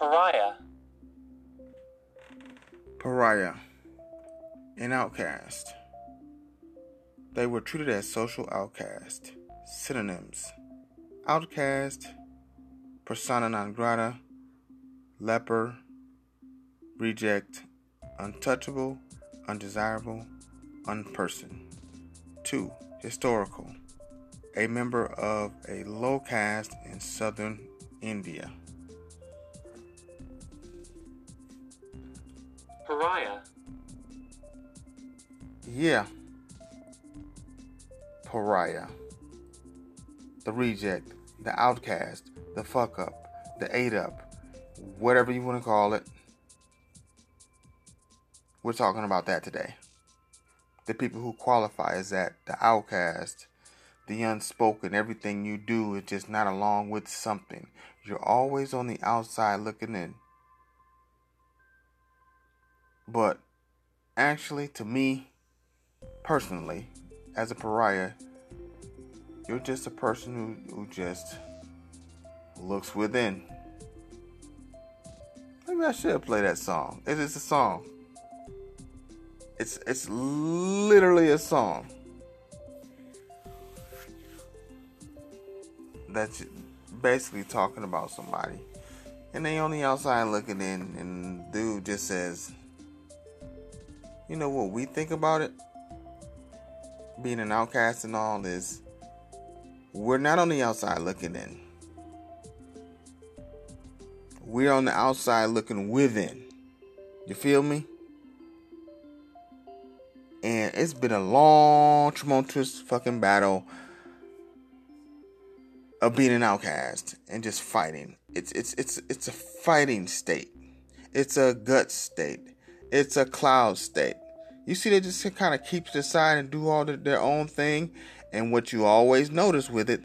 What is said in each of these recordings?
Pariah. Pariah. An outcast. They were treated as social outcasts. Synonyms outcast, persona non grata, leper, reject, untouchable, undesirable, unperson. 2. Historical. A member of a low caste in southern India. Pariah. Yeah. Pariah. The reject, the outcast, the fuck up, the ate up, whatever you want to call it. We're talking about that today. The people who qualify as that, the outcast, the unspoken, everything you do is just not along with something. You're always on the outside looking in. But actually, to me, personally, as a pariah, you're just a person who, who just looks within. Maybe I should play that song. It is a song. It's it's literally a song. That's basically talking about somebody. And they on the outside looking in and dude just says, You know what we think about it? Being an outcast and all is we're not on the outside looking in. We're on the outside looking within. You feel me? And it's been a long, tumultuous fucking battle of being an outcast and just fighting. It's it's it's it's a fighting state. It's a gut state. It's a cloud state. You see, they just kind of keep the side and do all the, their own thing, and what you always notice with it,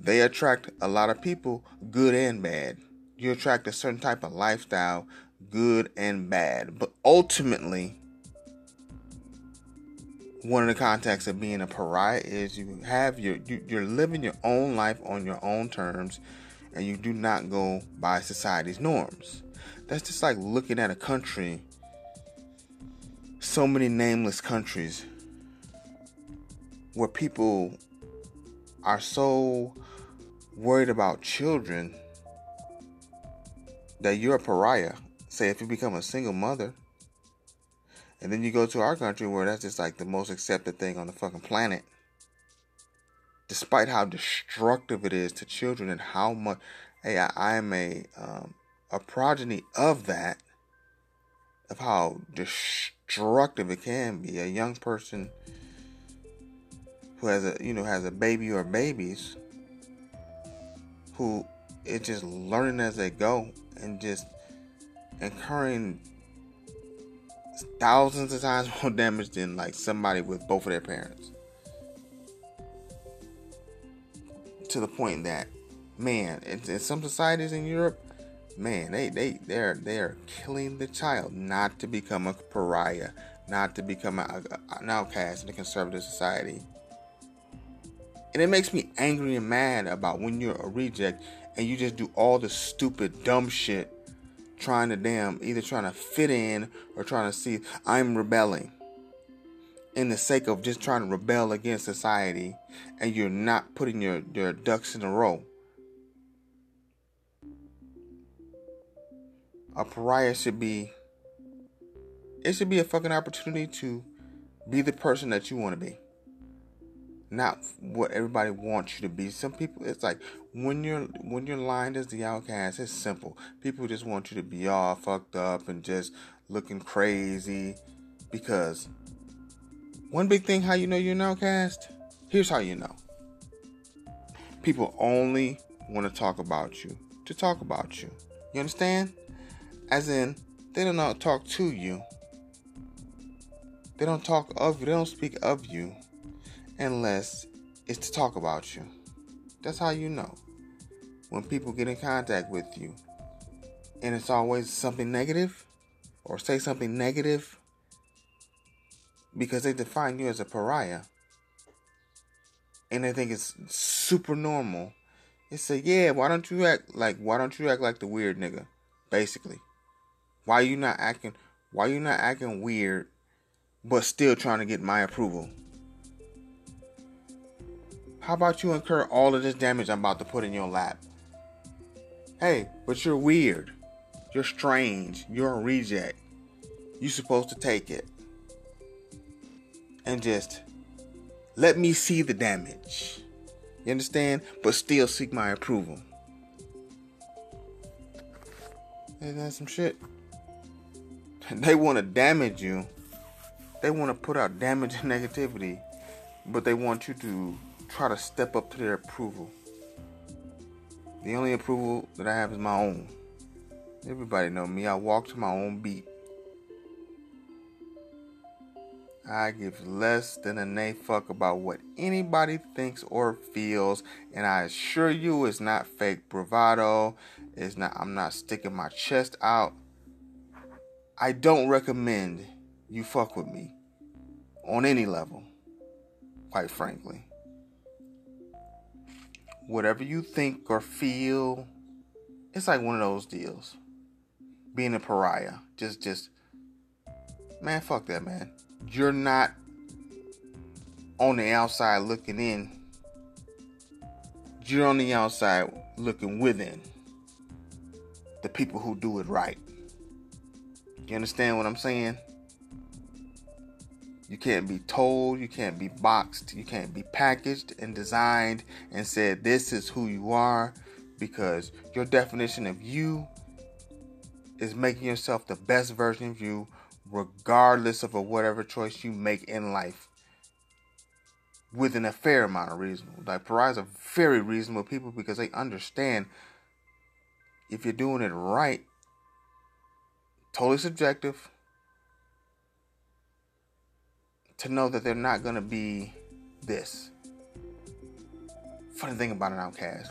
they attract a lot of people, good and bad. You attract a certain type of lifestyle, good and bad. But ultimately, one of the contexts of being a pariah is you have your you, you're living your own life on your own terms and you do not go by society's norms. That's just like looking at a country so many nameless countries where people are so worried about children that you're a pariah. Say, if you become a single mother, and then you go to our country where that's just like the most accepted thing on the fucking planet, despite how destructive it is to children and how much, hey, I, am a um, a progeny of that, of how destructive it can be. A young person who has a you know has a baby or babies who is just learning as they go and just incurring thousands of times more damage than like somebody with both of their parents to the point that man in, in some societies in Europe man they they they're they're killing the child. Not to become a pariah not to become a, a, an outcast in a conservative society. And it makes me angry and mad about when you're a reject and you just do all the stupid, dumb shit trying to damn either trying to fit in or trying to see I'm rebelling. In the sake of just trying to rebel against society and you're not putting your, your ducks in a row. A pariah should be it should be a fucking opportunity to be the person that you want to be not what everybody wants you to be. Some people, it's like when you're when you're lined as the outcast, it's simple. People just want you to be all fucked up and just looking crazy. Because one big thing, how you know you're an outcast? Here's how you know. People only want to talk about you to talk about you. You understand? As in, they don't talk to you. They don't talk of you. They don't speak of you unless it's to talk about you. That's how you know. When people get in contact with you and it's always something negative or say something negative because they define you as a pariah and they think it's super normal. They say, yeah, why don't you act like, why don't you act like the weird nigga? Basically. Why you not acting why you not acting weird but still trying to get my approval? How about you incur all of this damage I'm about to put in your lap? Hey, but you're weird. You're strange. You're a reject. You're supposed to take it. And just let me see the damage. You understand? But still seek my approval. Isn't that some shit? They want to damage you. They want to put out damage and negativity. But they want you to try to step up to their approval. The only approval that I have is my own. Everybody know me. I walk to my own beat. I give less than a nay fuck about what anybody thinks or feels, and I assure you it's not fake bravado. It's not I'm not sticking my chest out. I don't recommend you fuck with me on any level, quite frankly whatever you think or feel, it's like one of those deals. Being a pariah. Just just man, fuck that man. You're not on the outside looking in. You're on the outside looking within. The people who do it right. You understand what I'm saying? You can't be told, you can't be boxed, you can't be packaged and designed and said, This is who you are, because your definition of you is making yourself the best version of you, regardless of whatever choice you make in life. Within a fair amount of reasonable. Like pariahs are very reasonable people because they understand if you're doing it right, totally subjective to know that they're not going to be this. Funny thing about an outcast.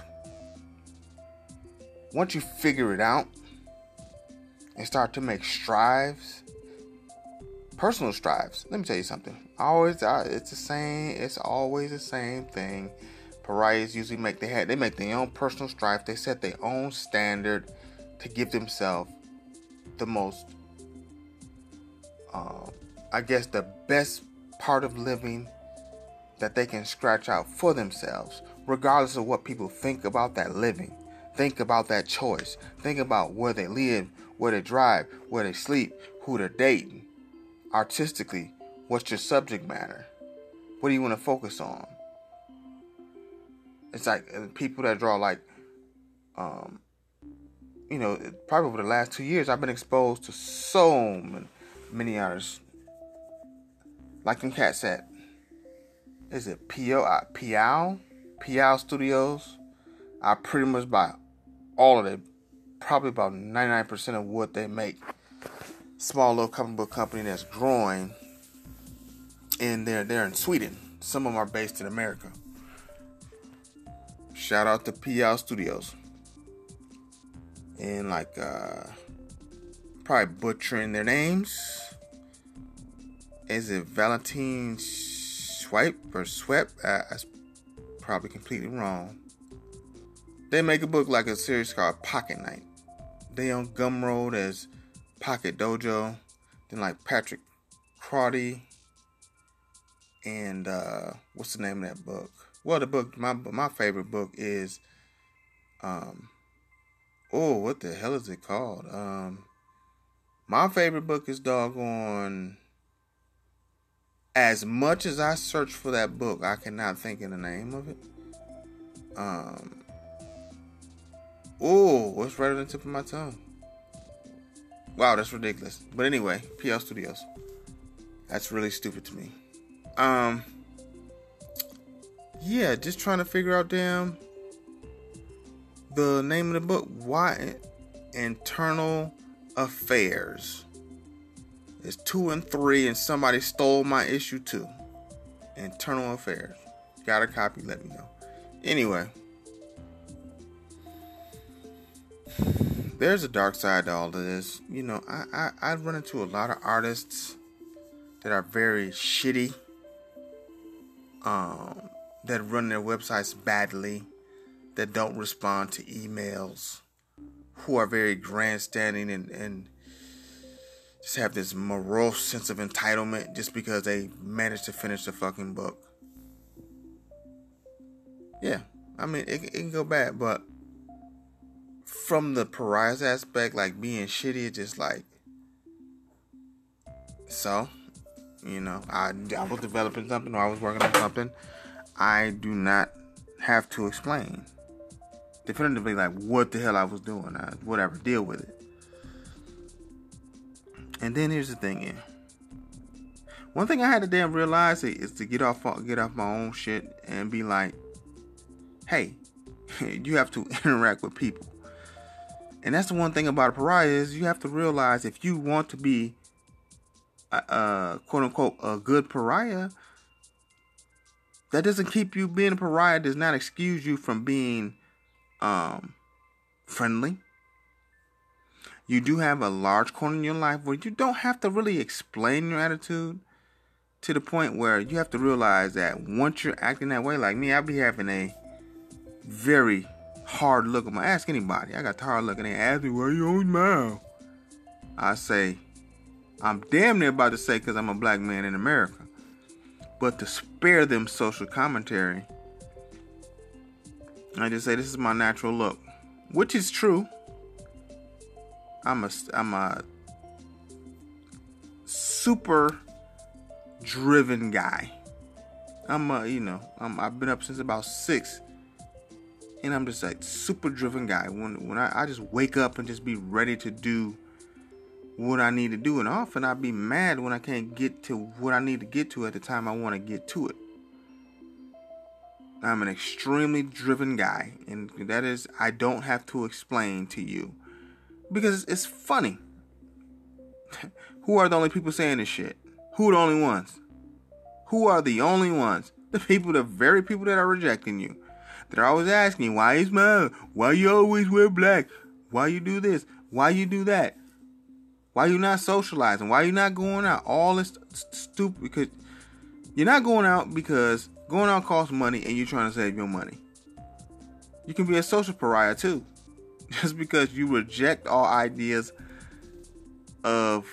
Once you figure it out and start to make strives, personal strives. Let me tell you something. always, it's the same. It's always the same thing. Pariahs usually make they had they make their own personal strive. They set their own standard to give themselves the most, uh, I guess, the best part of living that they can scratch out for themselves, regardless of what people think about that living. Think about that choice. Think about where they live, where they drive, where they sleep, who they're dating. Artistically, what's your subject matter? What do you want to focus on? It's like people that draw like, um, you know, probably over the last two years, I've been exposed to so many artists like them cats at is it P.O. Uh, Piao Piao Studios. I pretty much buy all of it, probably about 99% of what they make. Small little comic book company that's growing, and they're they're in Sweden. Some of them are based in America. Shout out to Piao Studios. And like uh probably butchering their names is it Valentine Swipe or Swept? Uh, that's probably completely wrong. They make a book like a series called Pocket Night. They on Gumroad as Pocket Dojo. Then like Patrick Crotty and uh, what's the name of that book? Well, the book my my favorite book is um oh what the hell is it called? Um my favorite book is doggone as much as I search for that book, I cannot think of the name of it. Um. Oh, what's right on the tip of my tongue? Wow, that's ridiculous. But anyway, PL Studios. That's really stupid to me. Um. Yeah, just trying to figure out damn the name of the book. Why internal affairs. It's two and three, and somebody stole my issue two. Internal Affairs. Got a copy? Let me know. Anyway, there's a dark side to all of this. You know, I, I, I run into a lot of artists that are very shitty, um, that run their websites badly, that don't respond to emails, who are very grandstanding and, and just have this morose sense of entitlement just because they managed to finish the fucking book. Yeah, I mean, it, it can go bad, but from the pariahs aspect, like being shitty, just like, so, you know, I, I was developing something or I was working on something. I do not have to explain definitively like what the hell I was doing. I, whatever, deal with it. And then here's the thing, yeah. One thing I had to damn realize is to get off get off my own shit and be like, hey, you have to interact with people. And that's the one thing about a pariah is you have to realize if you want to be a, a quote unquote a good pariah, that doesn't keep you being a pariah does not excuse you from being um, friendly. You do have a large corner in your life where you don't have to really explain your attitude to the point where you have to realize that once you're acting that way, like me, I'll be having a very hard look. I'm gonna ask anybody. I got hard looking. They ask me, "Why you always smile?" I say, I'm damn near about to say because I'm a black man in America. But to spare them social commentary, I just say this is my natural look, which is true. I'm a I'm a super driven guy. I'm a you know I'm, I've been up since about six, and I'm just like super driven guy. When when I, I just wake up and just be ready to do what I need to do, and often I be mad when I can't get to what I need to get to at the time I want to get to it. I'm an extremely driven guy, and that is, I don't have to explain to you because it's funny. Who are the only people saying this shit? Who are the only ones? Who are the only ones? The people, the very people that are rejecting you. They're always asking you, why you smile? Why you always wear black? Why you do this? Why you do that? Why you not socializing? Why you not going out? All this st- stupid because you're not going out because Going out costs money and you're trying to save your money. You can be a social pariah too. Just because you reject all ideas of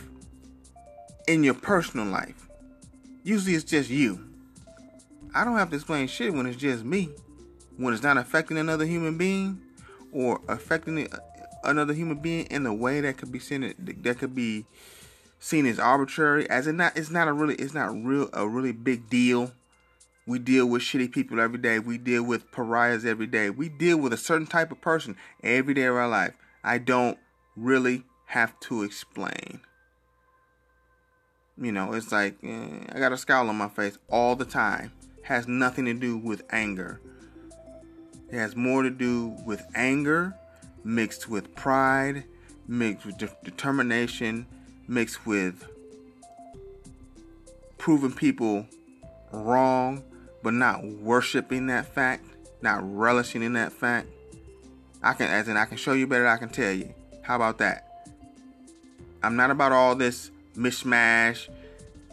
in your personal life. Usually it's just you. I don't have to explain shit when it's just me. When it's not affecting another human being or affecting uh, another human being in a way that could be seen that could be seen as arbitrary as it not it's not a really it's not real a really big deal we deal with shitty people every day. We deal with pariahs every day. We deal with a certain type of person every day of our life. I don't really have to explain. You know, it's like eh, I got a scowl on my face all the time. Has nothing to do with anger. It has more to do with anger mixed with pride, mixed with de- determination, mixed with proving people wrong but not worshiping that fact, not relishing in that fact. I can, as in, I can show you better. I can tell you. How about that? I'm not about all this mishmash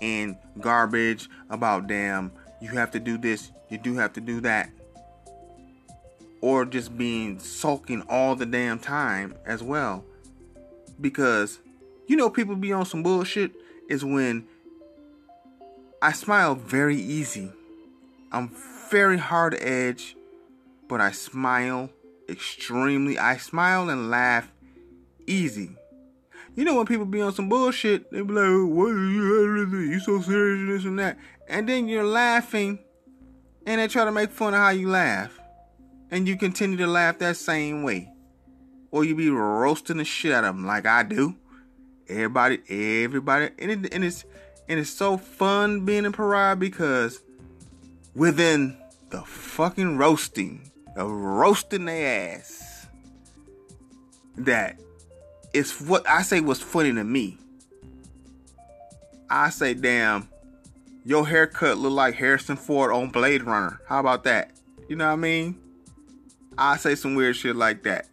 and garbage about damn. You have to do this. You do have to do that. Or just being sulking all the damn time as well. Because you know people be on some bullshit is when I smile very easy I'm very hard edge, but I smile extremely. I smile and laugh easy. You know when people be on some bullshit, they be like, "What are you? You so serious and this and that," and then you're laughing, and they try to make fun of how you laugh, and you continue to laugh that same way, or you be roasting the shit out of them like I do. Everybody, everybody, and, it, and it's and it's so fun being a pariah because within the fucking roasting of roasting their ass that it's what I say was funny to me. I say, damn, your haircut look like Harrison Ford on Blade Runner. How about that? You know what I mean? I say some weird shit like that.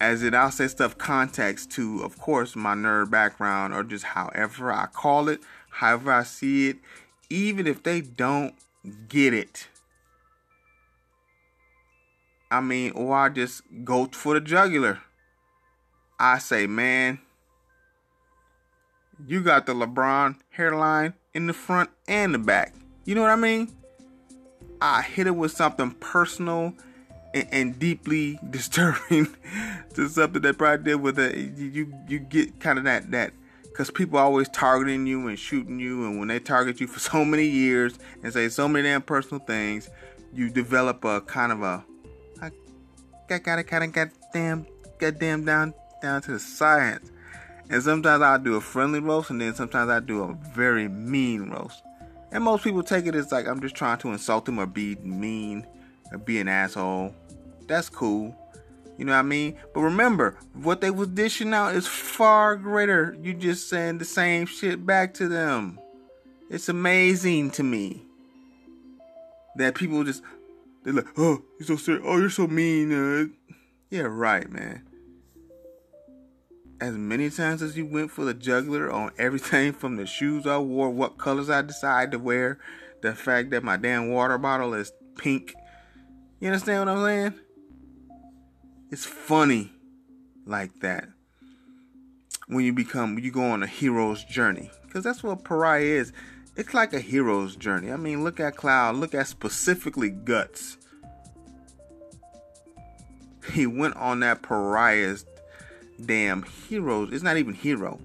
As in, I'll say stuff context to, of course, my nerd background or just however I call it, however I see it even if they don't get it, I mean, or I just go for the jugular. I say, man, you got the LeBron hairline in the front and the back. You know what I mean? I hit it with something personal and, and deeply disturbing to something that probably did with it. You you get kind of that that because people are always targeting you and shooting you, and when they target you for so many years and say so many damn personal things, you develop a kind of a I got it kind of goddamn goddamn down down to the science. And sometimes I'll do a friendly roast, and then sometimes I do a very mean roast. And most people take it as like I'm just trying to insult them or be mean or be an asshole. That's cool. You know what I mean? But remember, what they was dishing out is far greater. You just saying the same shit back to them. It's amazing to me that people just they're like, oh, you're so serious. Oh, you're so mean. Uh. Yeah, right, man. As many times as you went for the juggler on everything from the shoes I wore, what colors I decided to wear, the fact that my damn water bottle is pink. You understand what I'm saying? It's funny like that when you become you go on a hero's journey because that's what pariah is. It's like a hero's journey. I mean look at cloud look at specifically guts. He went on that pariah's damn heroes. It's not even hero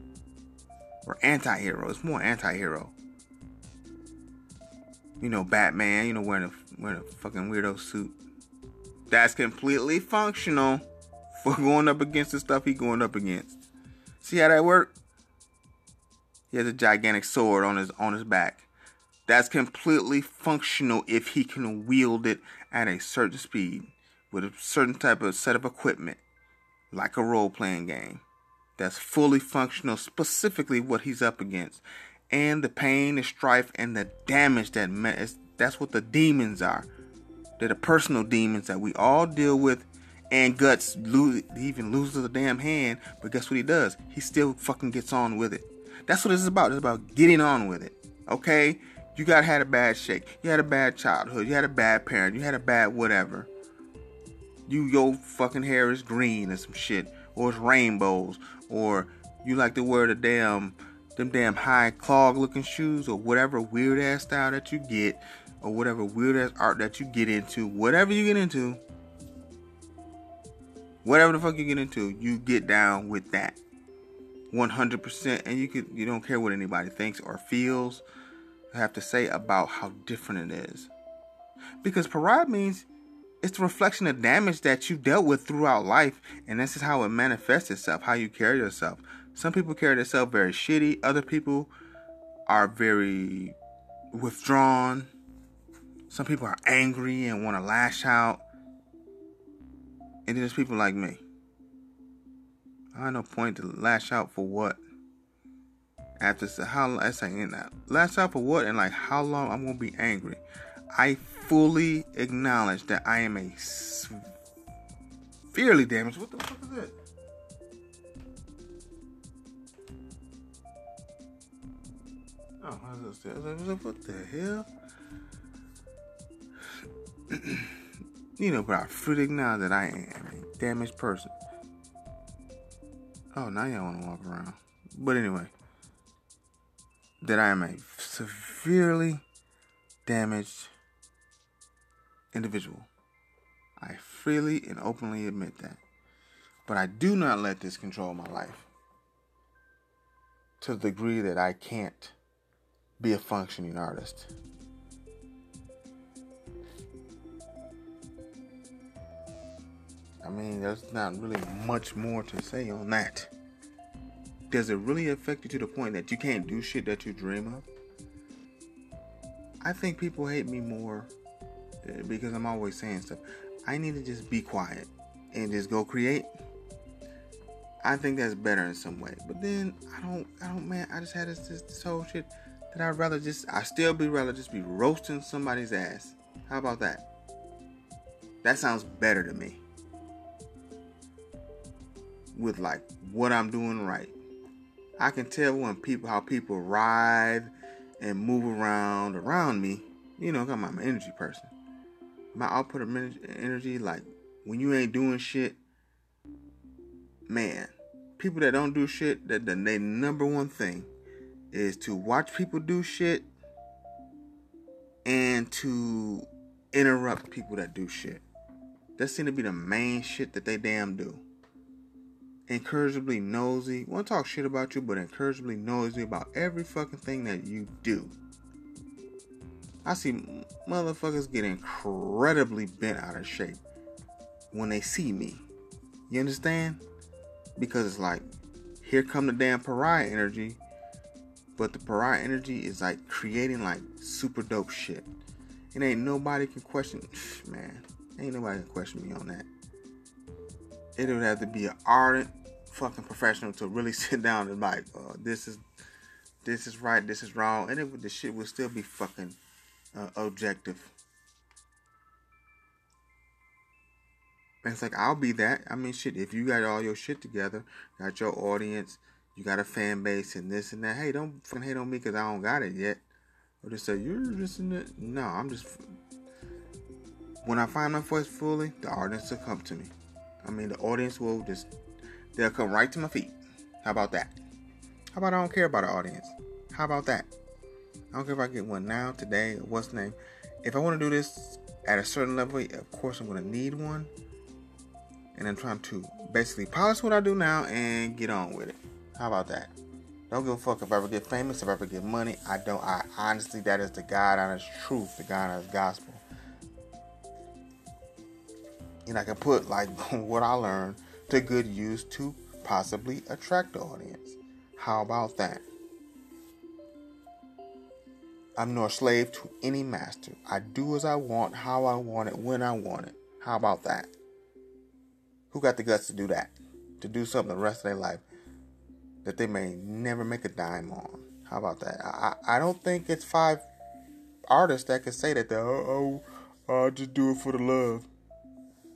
or anti-hero. It's more anti-hero. You know batman you know wearing a wearing a fucking weirdo suit that's completely functional for going up against the stuff he's going up against. See how that work? He has a gigantic sword on his on his back. That's completely functional if he can wield it at a certain speed with a certain type of set of equipment, like a role playing game. That's fully functional, specifically what he's up against, and the pain, the strife, and the damage that that's what the demons are. They're the personal demons that we all deal with. And Guts lose, even loses a damn hand, but guess what he does? He still fucking gets on with it. That's what this is about. It's about getting on with it. Okay? You got had a bad shake. You had a bad childhood. You had a bad parent. You had a bad whatever. You your fucking hair is green or some shit, or it's rainbows, or you like to wear the damn them damn high clog looking shoes or whatever weird ass style that you get or whatever weird ass art that you get into, whatever you get into, whatever the fuck you get into, you get down with that. 100% and you could you don't care what anybody thinks or feels you have to say about how different it is. Because pariah means it's the reflection of damage that you dealt with throughout life, and this is how it manifests itself, how you carry yourself. Some people carry themselves very shitty, other people are very withdrawn, some people are angry and want to lash out. And then there's people like me. I have no point to lash out for what. After how I saying that lash out for what and like how long I'm gonna be angry. I fully acknowledge that I am a severely damaged. What the fuck is it? Oh, this? What the hell? you know, but I fully acknowledge that I am a damaged person. Oh, now y'all want to walk around. But anyway, that I am a severely damaged individual. I freely and openly admit that. But I do not let this control my life to the degree that I can't be a functioning artist. I mean, there's not really much more to say on that. Does it really affect you to the point that you can't do shit that you dream of? I think people hate me more uh, because I'm always saying stuff. I need to just be quiet and just go create. I think that's better in some way. But then I don't, I don't, man. I just had this, this, this whole shit that I'd rather just, I still be rather just be roasting somebody's ass. How about that? That sounds better to me with like what I'm doing right. I can tell when people how people ride and move around around me. You know, I'm an energy person. My output of energy, like when you ain't doing shit, man, people that don't do shit, that the number one thing is to watch people do shit and to interrupt people that do shit. That seem to be the main shit that they damn do. Encouragably nosy. Won't talk shit about you, but encouragably nosy about every fucking thing that you do. I see motherfuckers get incredibly bent out of shape when they see me. You understand? Because it's like, here come the damn pariah energy. But the pariah energy is like creating like super dope shit. And ain't nobody can question, man. Ain't nobody can question me on that. It would have to be an ardent fucking professional to really sit down and like, uh, this is this is right, this is wrong, and it, the shit would still be fucking uh, objective. And it's like I'll be that. I mean, shit. If you got all your shit together, got your audience, you got a fan base, and this and that. Hey, don't fucking hate on me because I don't got it yet. Or just say you're just in it. No, I'm just when I find my voice fully, the audience will come to me. I mean, the audience will just, they'll come right to my feet. How about that? How about I don't care about the audience? How about that? I don't care if I get one now, today, what's name. If I want to do this at a certain level, of course I'm going to need one. And I'm trying to basically polish what I do now and get on with it. How about that? Don't give a fuck if I ever get famous, if I ever get money. I don't. I honestly, that is the God honest truth, the God honest gospel and I can put like what I learned to good use to possibly attract the audience. How about that? I'm nor slave to any master. I do as I want, how I want it, when I want it. How about that? Who got the guts to do that? To do something the rest of their life that they may never make a dime on. How about that? I, I don't think it's five artists that can say that. They, oh, oh, I'll just do it for the love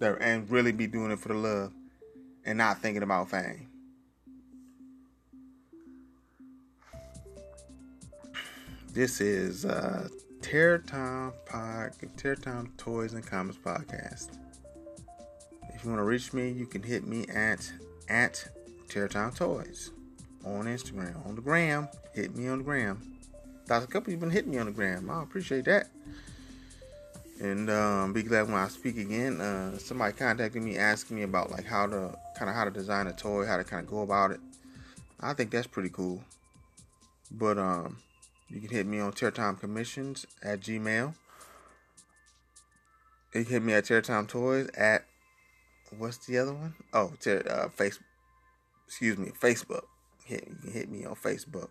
and really be doing it for the love and not thinking about fame. This is uh Terror Town Pod Terror Town Toys and Comics Podcast. If you want to reach me, you can hit me at at Terror Town Toys on Instagram. On the gram. Hit me on the gram. There's a couple of you been hitting me on the gram. I appreciate that and um, be glad when I speak again. Uh, somebody contacted me asking me about like how to kind of how to design a toy, how to kind of go about it. I think that's pretty cool. But um, you can hit me on Terror Town Commissions at Gmail. You can hit me at Terror Town Toys at what's the other one? Oh, ter- uh, Facebook. Excuse me, Facebook. Hit, you can hit me on Facebook.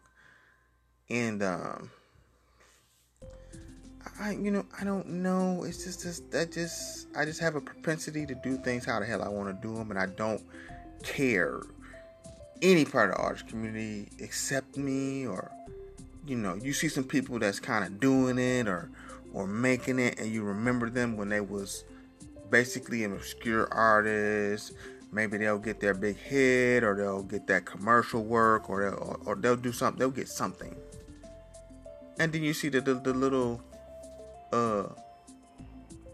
And um, I you know I don't know. It's just just that just I just have a propensity to do things how the hell I want to do them, and I don't care any part of the artist community accept me or you know you see some people that's kind of doing it or or making it and you remember them when they was basically an obscure artist maybe they'll get their big hit or they'll get that commercial work or they'll, or, or they'll do something they'll get something and then you see the, the, the little uh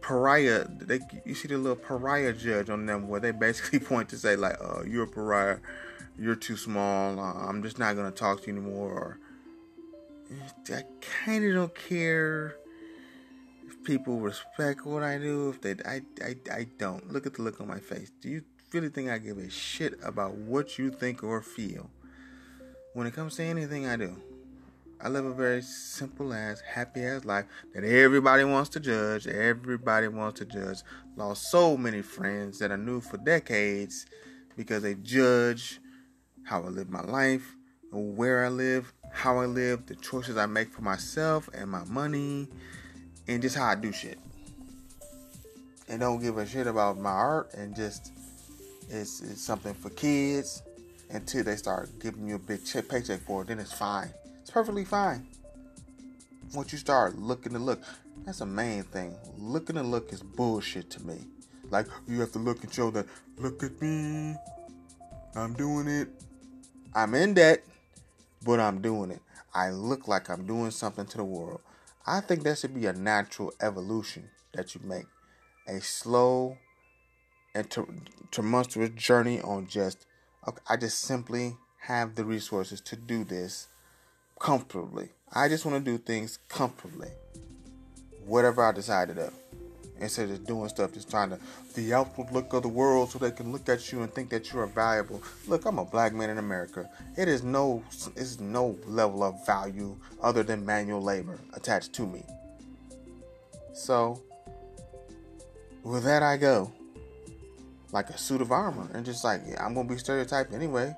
pariah they you see the little pariah judge on them where they basically point to say like uh you're a pariah you're too small uh, i'm just not gonna talk to you anymore or i kind of don't care if people respect what i do if they I, I i don't. Look at the look on my face. Do you really think i give a shit about what you think or feel? When it comes to anything i do I live a very simple ass, happy ass life that everybody wants to judge. Everybody wants to judge. Lost so many friends that I knew for decades because they judge how I live my life, where I live, how I live, the choices I make for myself and my money, and just how I do shit. And don't give a shit about my art and just it's, it's something for kids until they start giving you a big check, paycheck for it. Then it's fine. Perfectly fine. Once you start looking to look, that's the main thing. Looking to look is bullshit to me. Like you have to look and show that, look at me, I'm doing it. I'm in debt, but I'm doing it. I look like I'm doing something to the world. I think that should be a natural evolution that you make. A slow and tumultuous journey on just, okay, I just simply have the resources to do this comfortably. I just want to do things comfortably. Whatever I decide to do. Instead of doing stuff just trying to the outward look of the world so they can look at you and think that you are valuable. Look, I'm a black man in America. It is no it's no level of value other than manual labor attached to me. So with that I go. Like a suit of armor and just like yeah, I'm gonna be stereotyped anyway.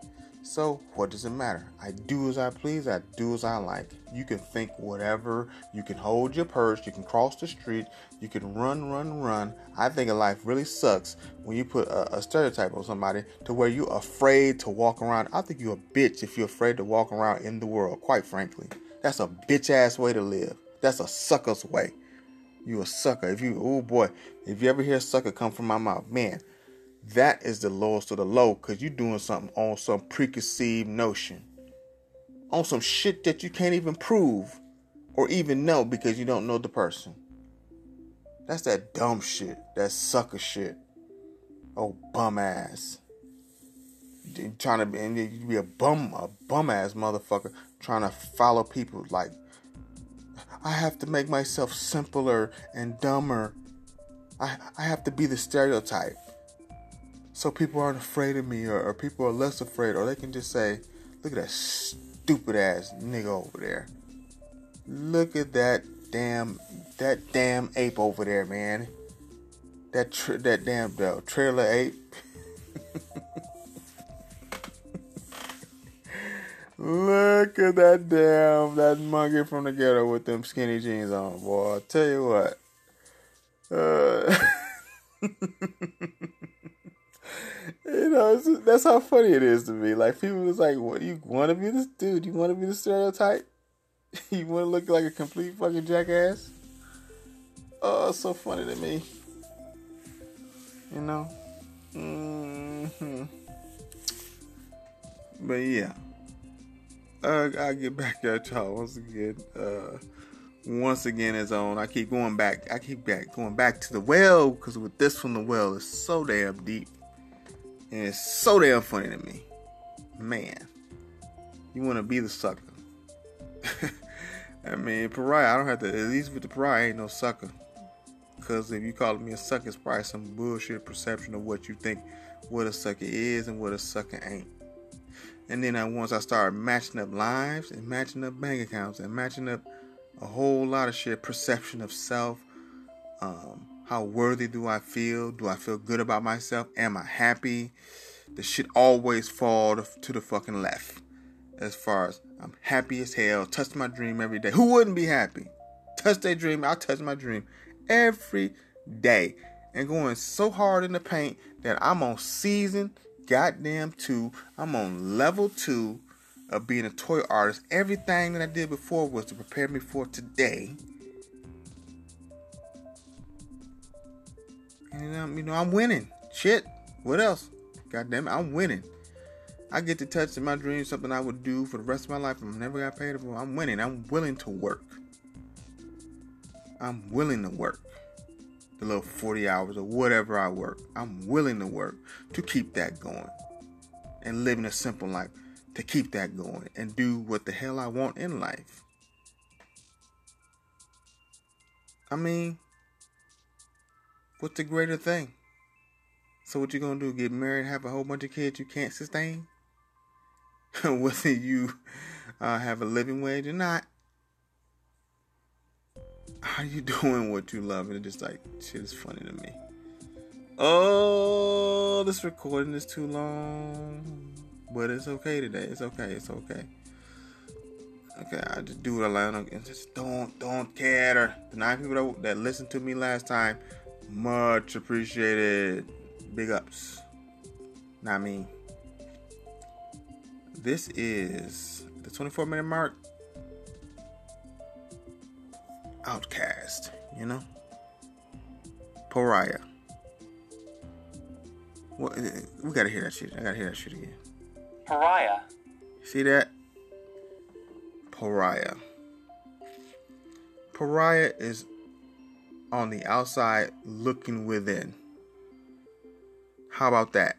So, what does it matter? I do as I please, I do as I like. You can think whatever, you can hold your purse, you can cross the street, you can run, run, run. I think life really sucks when you put a, a stereotype on somebody to where you're afraid to walk around. I think you're a bitch if you're afraid to walk around in the world, quite frankly. That's a bitch ass way to live. That's a sucker's way. You a sucker. If you, oh boy, if you ever hear sucker come from my mouth, man, that is the lowest of the low because you're doing something on some preconceived notion. On some shit that you can't even prove or even know because you don't know the person. That's that dumb shit. That sucker shit. Oh, bum ass. You're trying to be, and you be a bum, a bum ass motherfucker trying to follow people like, I have to make myself simpler and dumber. I, I have to be the stereotype so people aren't afraid of me or, or, people are less afraid or they can just say look at that stupid ass nigga over there. Look at that damn that damn ape over there man. That that damn uh, trailer ape. Look at that damn that monkey from the ghetto with them skinny jeans on boy. I tell you what. Uh you know, that's how funny it is to me. Like people was like, "What do you want to be this dude? You want to be the stereotype? you want to look like a complete fucking jackass?" Oh, so funny to me. You know. Mm-hmm. But yeah, uh, I'll get back at y'all once again. Uh, once again, as on. I keep going back. I keep back going back to the well because with this one, the well is so damn deep. And it's so damn funny to me. Man, you want to be the sucker. I mean, pariah, I don't have to, at least with the pariah, ain't no sucker. Because if you call me a sucker, it's probably some bullshit perception of what you think what a sucker is and what a sucker ain't. And then I, once I start matching up lives and matching up bank accounts and matching up a whole lot of shit, perception of self, um, how worthy do I feel? Do I feel good about myself? Am I happy? The shit always fall to the fucking left. As far as I'm happy as hell, touch my dream every day. Who wouldn't be happy? Touch their dream, I touch my dream every day. And going so hard in the paint that I'm on season goddamn two. I'm on level two of being a toy artist. Everything that I did before was to prepare me for today. And you know, I'm winning. Shit. What else? God damn it, I'm winning. I get to touch in my dreams something I would do for the rest of my life. I'm never got paid for. I'm winning. I'm willing to work. I'm willing to work. The little 40 hours or whatever I work. I'm willing to work to keep that going. And living a simple life to keep that going and do what the hell I want in life. I mean, What's the greater thing? So what you gonna do? Get married, have a whole bunch of kids you can't sustain? Whether you uh, have a living wage or not. How you doing what you love? And it's just like shit is funny to me. Oh, this recording is too long, but it's okay today. It's okay. It's okay. Okay, I just do what I learn and just don't don't care. The nine people that, that listened to me last time much appreciated. Big ups. Not me. This is the 24 minute mark. Outcast, you know? Pariah. What, eh, eh, we gotta hear that shit. I gotta hear that shit again. Pariah. See that? Pariah. Pariah is on the outside looking within. How about that?